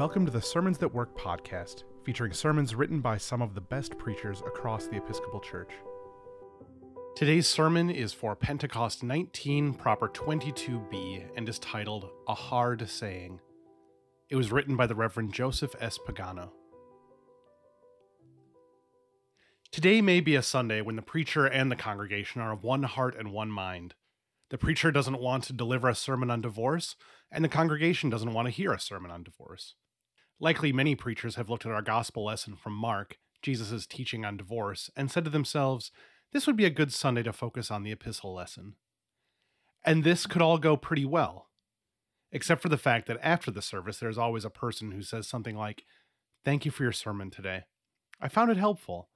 Welcome to the Sermons That Work podcast, featuring sermons written by some of the best preachers across the Episcopal Church. Today's sermon is for Pentecost 19, proper 22b, and is titled A Hard Saying. It was written by the Reverend Joseph S. Pagano. Today may be a Sunday when the preacher and the congregation are of one heart and one mind. The preacher doesn't want to deliver a sermon on divorce, and the congregation doesn't want to hear a sermon on divorce. Likely many preachers have looked at our gospel lesson from Mark, Jesus' teaching on divorce, and said to themselves, this would be a good Sunday to focus on the epistle lesson. And this could all go pretty well, except for the fact that after the service, there's always a person who says something like, Thank you for your sermon today. I found it helpful,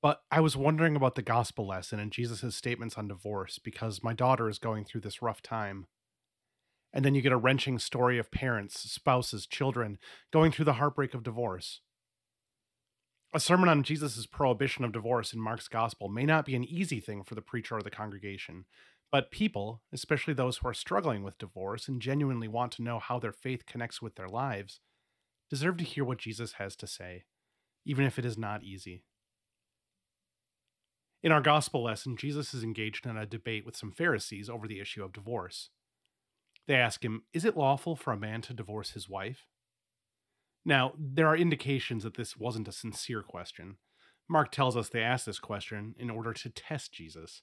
but I was wondering about the gospel lesson and Jesus' statements on divorce because my daughter is going through this rough time. And then you get a wrenching story of parents, spouses, children going through the heartbreak of divorce. A sermon on Jesus' prohibition of divorce in Mark's gospel may not be an easy thing for the preacher or the congregation, but people, especially those who are struggling with divorce and genuinely want to know how their faith connects with their lives, deserve to hear what Jesus has to say, even if it is not easy. In our gospel lesson, Jesus is engaged in a debate with some Pharisees over the issue of divorce. They ask him, Is it lawful for a man to divorce his wife? Now, there are indications that this wasn't a sincere question. Mark tells us they asked this question in order to test Jesus.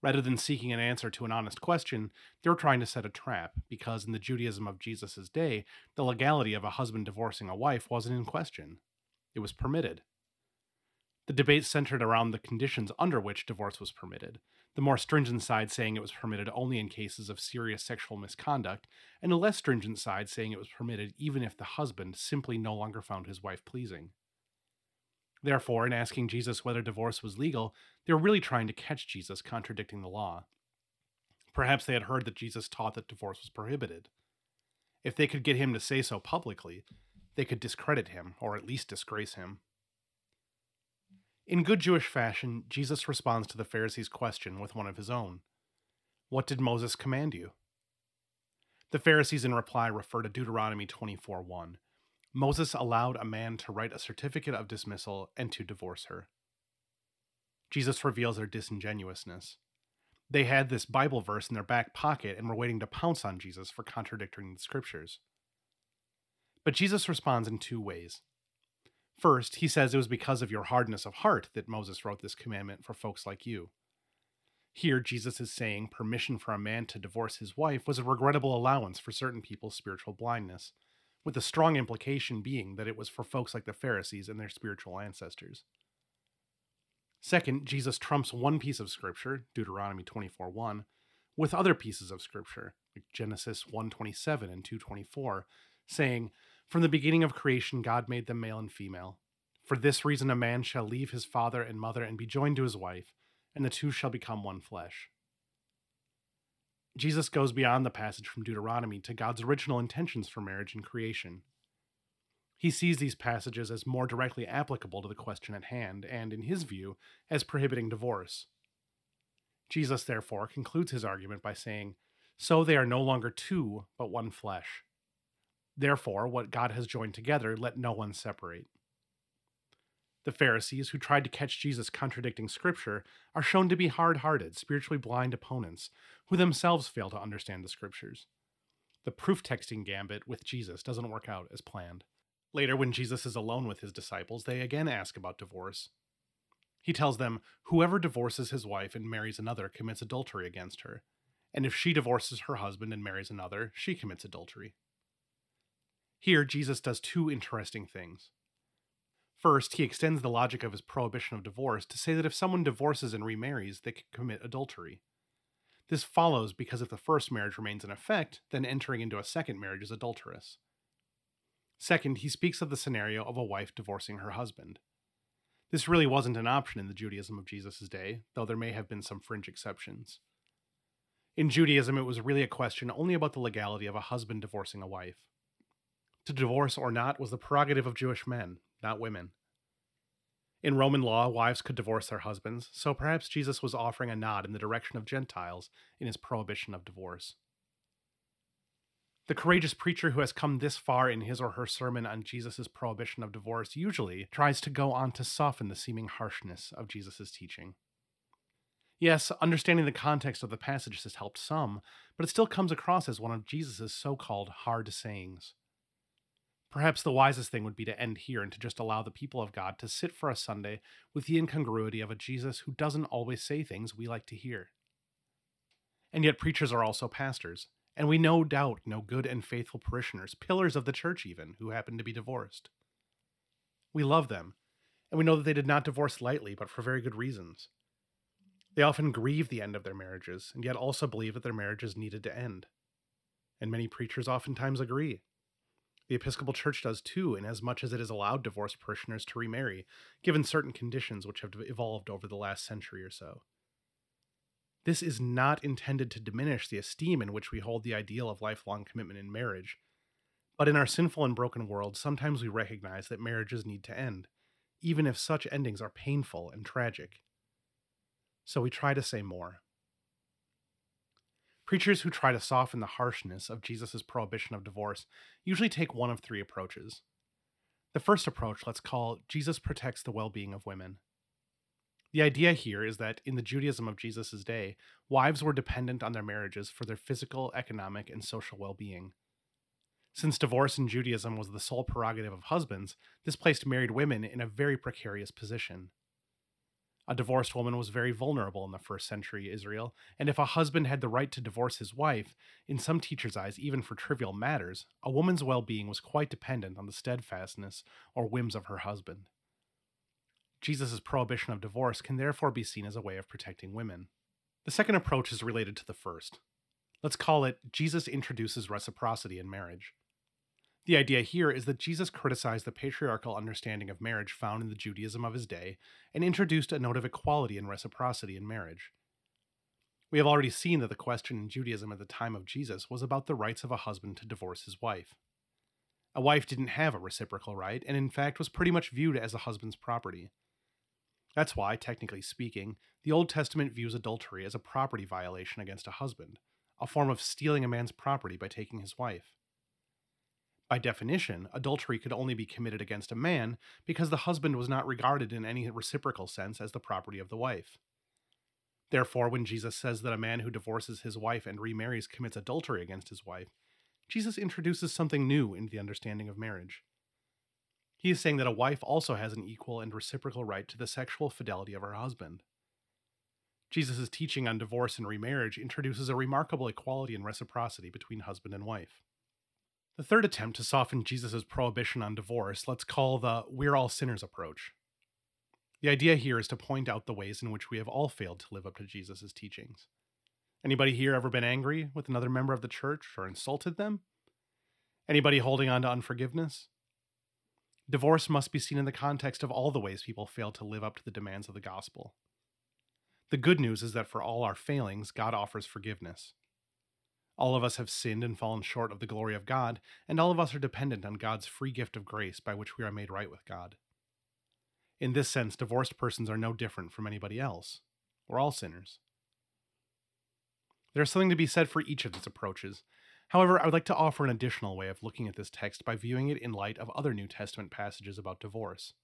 Rather than seeking an answer to an honest question, they were trying to set a trap, because in the Judaism of Jesus' day, the legality of a husband divorcing a wife wasn't in question. It was permitted. The debate centered around the conditions under which divorce was permitted, the more stringent side saying it was permitted only in cases of serious sexual misconduct, and the less stringent side saying it was permitted even if the husband simply no longer found his wife pleasing. Therefore, in asking Jesus whether divorce was legal, they were really trying to catch Jesus contradicting the law. Perhaps they had heard that Jesus taught that divorce was prohibited. If they could get him to say so publicly, they could discredit him, or at least disgrace him. In good Jewish fashion, Jesus responds to the Pharisees' question with one of his own What did Moses command you? The Pharisees in reply refer to Deuteronomy 24 1. Moses allowed a man to write a certificate of dismissal and to divorce her. Jesus reveals their disingenuousness. They had this Bible verse in their back pocket and were waiting to pounce on Jesus for contradicting the scriptures. But Jesus responds in two ways. First, he says it was because of your hardness of heart that Moses wrote this commandment for folks like you. Here, Jesus is saying permission for a man to divorce his wife was a regrettable allowance for certain people's spiritual blindness, with the strong implication being that it was for folks like the Pharisees and their spiritual ancestors. Second, Jesus trumps one piece of scripture, Deuteronomy 24 1, with other pieces of scripture, like Genesis 127 and 224, saying, from the beginning of creation, God made them male and female. For this reason, a man shall leave his father and mother and be joined to his wife, and the two shall become one flesh. Jesus goes beyond the passage from Deuteronomy to God's original intentions for marriage and creation. He sees these passages as more directly applicable to the question at hand, and, in his view, as prohibiting divorce. Jesus, therefore, concludes his argument by saying, So they are no longer two, but one flesh. Therefore, what God has joined together, let no one separate. The Pharisees, who tried to catch Jesus contradicting Scripture, are shown to be hard hearted, spiritually blind opponents who themselves fail to understand the Scriptures. The proof texting gambit with Jesus doesn't work out as planned. Later, when Jesus is alone with his disciples, they again ask about divorce. He tells them, Whoever divorces his wife and marries another commits adultery against her, and if she divorces her husband and marries another, she commits adultery. Here, Jesus does two interesting things. First, he extends the logic of his prohibition of divorce to say that if someone divorces and remarries, they can commit adultery. This follows because if the first marriage remains in effect, then entering into a second marriage is adulterous. Second, he speaks of the scenario of a wife divorcing her husband. This really wasn't an option in the Judaism of Jesus' day, though there may have been some fringe exceptions. In Judaism, it was really a question only about the legality of a husband divorcing a wife. To divorce or not was the prerogative of Jewish men, not women. In Roman law, wives could divorce their husbands, so perhaps Jesus was offering a nod in the direction of Gentiles in his prohibition of divorce. The courageous preacher who has come this far in his or her sermon on Jesus' prohibition of divorce usually tries to go on to soften the seeming harshness of Jesus' teaching. Yes, understanding the context of the passage has helped some, but it still comes across as one of Jesus' so called hard sayings. Perhaps the wisest thing would be to end here and to just allow the people of God to sit for a Sunday with the incongruity of a Jesus who doesn't always say things we like to hear. And yet, preachers are also pastors, and we no doubt know good and faithful parishioners, pillars of the church even, who happen to be divorced. We love them, and we know that they did not divorce lightly, but for very good reasons. They often grieve the end of their marriages, and yet also believe that their marriages needed to end. And many preachers oftentimes agree. The Episcopal Church does too, inasmuch as it has allowed divorced parishioners to remarry, given certain conditions which have evolved over the last century or so. This is not intended to diminish the esteem in which we hold the ideal of lifelong commitment in marriage. But in our sinful and broken world, sometimes we recognize that marriages need to end, even if such endings are painful and tragic. So we try to say more. Preachers who try to soften the harshness of Jesus' prohibition of divorce usually take one of three approaches. The first approach, let's call Jesus protects the well being of women. The idea here is that in the Judaism of Jesus' day, wives were dependent on their marriages for their physical, economic, and social well being. Since divorce in Judaism was the sole prerogative of husbands, this placed married women in a very precarious position. A divorced woman was very vulnerable in the first century Israel, and if a husband had the right to divorce his wife, in some teachers' eyes, even for trivial matters, a woman's well being was quite dependent on the steadfastness or whims of her husband. Jesus' prohibition of divorce can therefore be seen as a way of protecting women. The second approach is related to the first. Let's call it Jesus introduces reciprocity in marriage. The idea here is that Jesus criticized the patriarchal understanding of marriage found in the Judaism of his day and introduced a note of equality and reciprocity in marriage. We have already seen that the question in Judaism at the time of Jesus was about the rights of a husband to divorce his wife. A wife didn't have a reciprocal right, and in fact was pretty much viewed as a husband's property. That's why, technically speaking, the Old Testament views adultery as a property violation against a husband, a form of stealing a man's property by taking his wife. By definition, adultery could only be committed against a man because the husband was not regarded in any reciprocal sense as the property of the wife. Therefore, when Jesus says that a man who divorces his wife and remarries commits adultery against his wife, Jesus introduces something new into the understanding of marriage. He is saying that a wife also has an equal and reciprocal right to the sexual fidelity of her husband. Jesus' teaching on divorce and remarriage introduces a remarkable equality and reciprocity between husband and wife. The third attempt to soften Jesus' prohibition on divorce let's call the we're all sinners approach. The idea here is to point out the ways in which we have all failed to live up to Jesus' teachings. Anybody here ever been angry with another member of the church or insulted them? Anybody holding on to unforgiveness? Divorce must be seen in the context of all the ways people fail to live up to the demands of the gospel. The good news is that for all our failings, God offers forgiveness. All of us have sinned and fallen short of the glory of God, and all of us are dependent on God's free gift of grace by which we are made right with God. In this sense, divorced persons are no different from anybody else. We're all sinners. There is something to be said for each of these approaches, However, I would like to offer an additional way of looking at this text by viewing it in light of other New Testament passages about divorce.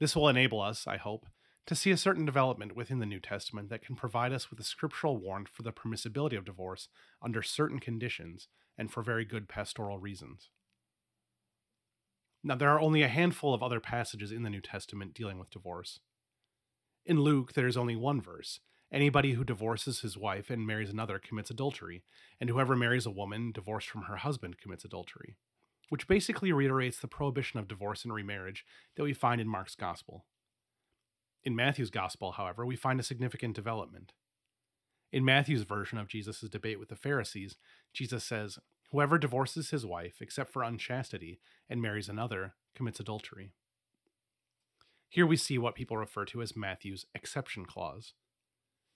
This will enable us, I hope, to see a certain development within the New Testament that can provide us with a scriptural warrant for the permissibility of divorce under certain conditions and for very good pastoral reasons. Now, there are only a handful of other passages in the New Testament dealing with divorce. In Luke, there is only one verse, Anybody who divorces his wife and marries another commits adultery, and whoever marries a woman divorced from her husband commits adultery, which basically reiterates the prohibition of divorce and remarriage that we find in Mark's Gospel. In Matthew's Gospel, however, we find a significant development. In Matthew's version of Jesus' debate with the Pharisees, Jesus says, Whoever divorces his wife, except for unchastity, and marries another, commits adultery. Here we see what people refer to as Matthew's exception clause.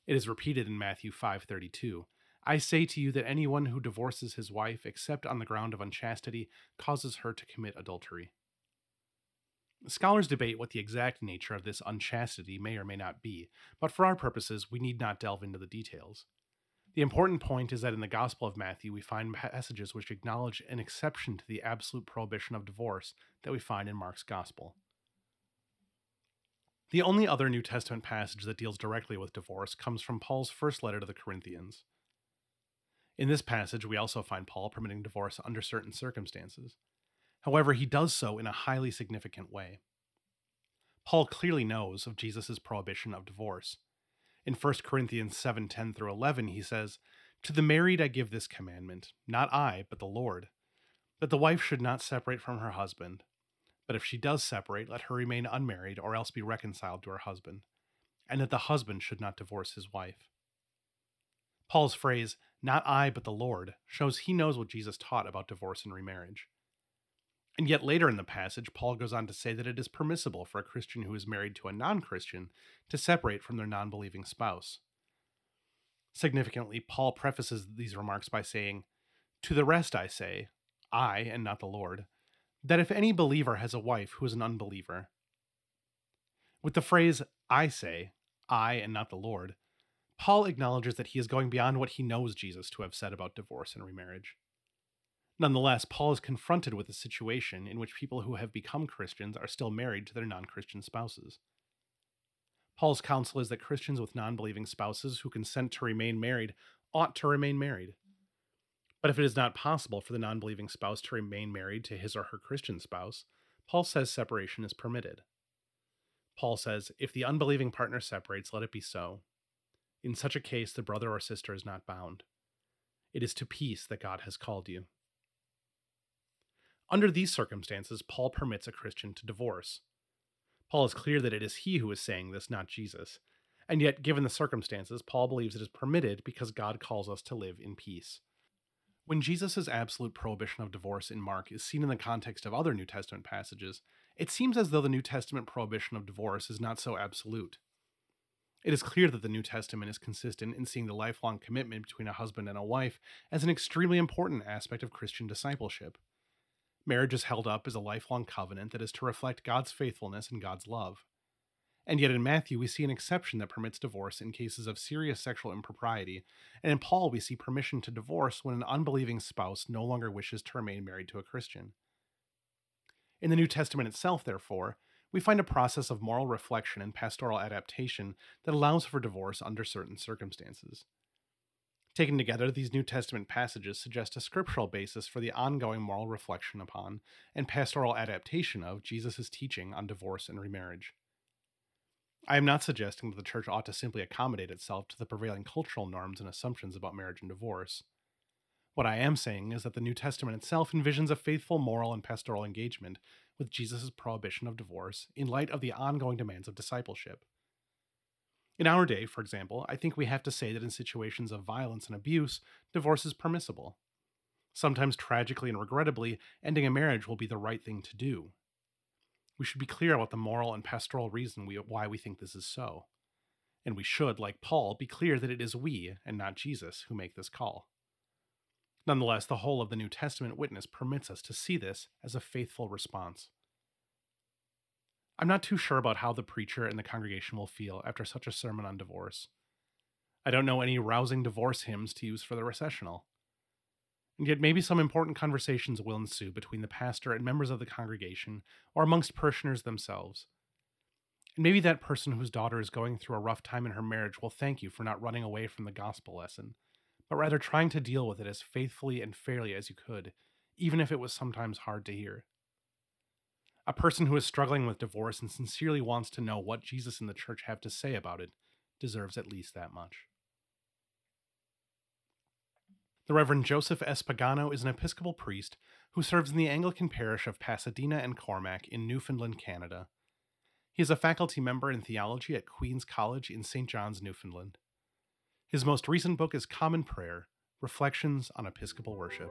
It is repeated in Matthew 5:32. I say to you that anyone who divorces his wife except on the ground of unchastity causes her to commit adultery. Scholars debate what the exact nature of this unchastity may or may not be, but for our purposes, we need not delve into the details. The important point is that in the Gospel of Matthew, we find passages which acknowledge an exception to the absolute prohibition of divorce that we find in Mark's Gospel. The only other New Testament passage that deals directly with divorce comes from Paul's first letter to the Corinthians. In this passage, we also find Paul permitting divorce under certain circumstances. However, he does so in a highly significant way. Paul clearly knows of Jesus' prohibition of divorce. In 1 Corinthians 7 10 through 11, he says, To the married I give this commandment, not I, but the Lord, that the wife should not separate from her husband. But if she does separate, let her remain unmarried or else be reconciled to her husband, and that the husband should not divorce his wife. Paul's phrase, not I, but the Lord, shows he knows what Jesus taught about divorce and remarriage. And yet later in the passage, Paul goes on to say that it is permissible for a Christian who is married to a non Christian to separate from their non believing spouse. Significantly, Paul prefaces these remarks by saying, To the rest I say, I, and not the Lord, that if any believer has a wife who is an unbeliever, with the phrase, I say, I, and not the Lord, Paul acknowledges that he is going beyond what he knows Jesus to have said about divorce and remarriage. Nonetheless, Paul is confronted with a situation in which people who have become Christians are still married to their non Christian spouses. Paul's counsel is that Christians with non believing spouses who consent to remain married ought to remain married. But if it is not possible for the non believing spouse to remain married to his or her Christian spouse, Paul says separation is permitted. Paul says, If the unbelieving partner separates, let it be so. In such a case, the brother or sister is not bound. It is to peace that God has called you. Under these circumstances, Paul permits a Christian to divorce. Paul is clear that it is he who is saying this, not Jesus. And yet, given the circumstances, Paul believes it is permitted because God calls us to live in peace. When Jesus' absolute prohibition of divorce in Mark is seen in the context of other New Testament passages, it seems as though the New Testament prohibition of divorce is not so absolute. It is clear that the New Testament is consistent in seeing the lifelong commitment between a husband and a wife as an extremely important aspect of Christian discipleship. Marriage is held up as a lifelong covenant that is to reflect God's faithfulness and God's love. And yet in Matthew, we see an exception that permits divorce in cases of serious sexual impropriety, and in Paul, we see permission to divorce when an unbelieving spouse no longer wishes to remain married to a Christian. In the New Testament itself, therefore, we find a process of moral reflection and pastoral adaptation that allows for divorce under certain circumstances. Taken together, these New Testament passages suggest a scriptural basis for the ongoing moral reflection upon and pastoral adaptation of Jesus' teaching on divorce and remarriage. I am not suggesting that the church ought to simply accommodate itself to the prevailing cultural norms and assumptions about marriage and divorce. What I am saying is that the New Testament itself envisions a faithful moral and pastoral engagement with Jesus' prohibition of divorce in light of the ongoing demands of discipleship. In our day, for example, I think we have to say that in situations of violence and abuse, divorce is permissible. Sometimes tragically and regrettably, ending a marriage will be the right thing to do. We should be clear about the moral and pastoral reason we, why we think this is so. And we should, like Paul, be clear that it is we, and not Jesus, who make this call. Nonetheless, the whole of the New Testament witness permits us to see this as a faithful response. I'm not too sure about how the preacher and the congregation will feel after such a sermon on divorce. I don't know any rousing divorce hymns to use for the recessional. And yet, maybe some important conversations will ensue between the pastor and members of the congregation, or amongst parishioners themselves. And maybe that person whose daughter is going through a rough time in her marriage will thank you for not running away from the gospel lesson, but rather trying to deal with it as faithfully and fairly as you could, even if it was sometimes hard to hear. A person who is struggling with divorce and sincerely wants to know what Jesus and the church have to say about it deserves at least that much. The Reverend Joseph S. Pagano is an Episcopal priest who serves in the Anglican parish of Pasadena and Cormack in Newfoundland, Canada. He is a faculty member in theology at Queen's College in St. John's, Newfoundland. His most recent book is Common Prayer Reflections on Episcopal Worship.